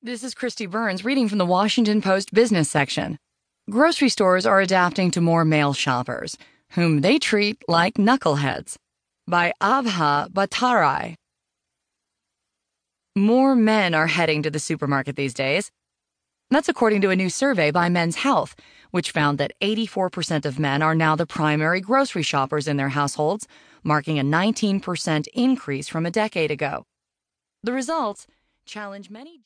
This is Kristi Burns reading from the Washington Post business section. Grocery stores are adapting to more male shoppers, whom they treat like knuckleheads. By Abha Bhattarai. More men are heading to the supermarket these days. That's according to a new survey by Men's Health, which found that 84% of men are now the primary grocery shoppers in their households, marking a 19% increase from a decade ago. The results challenge many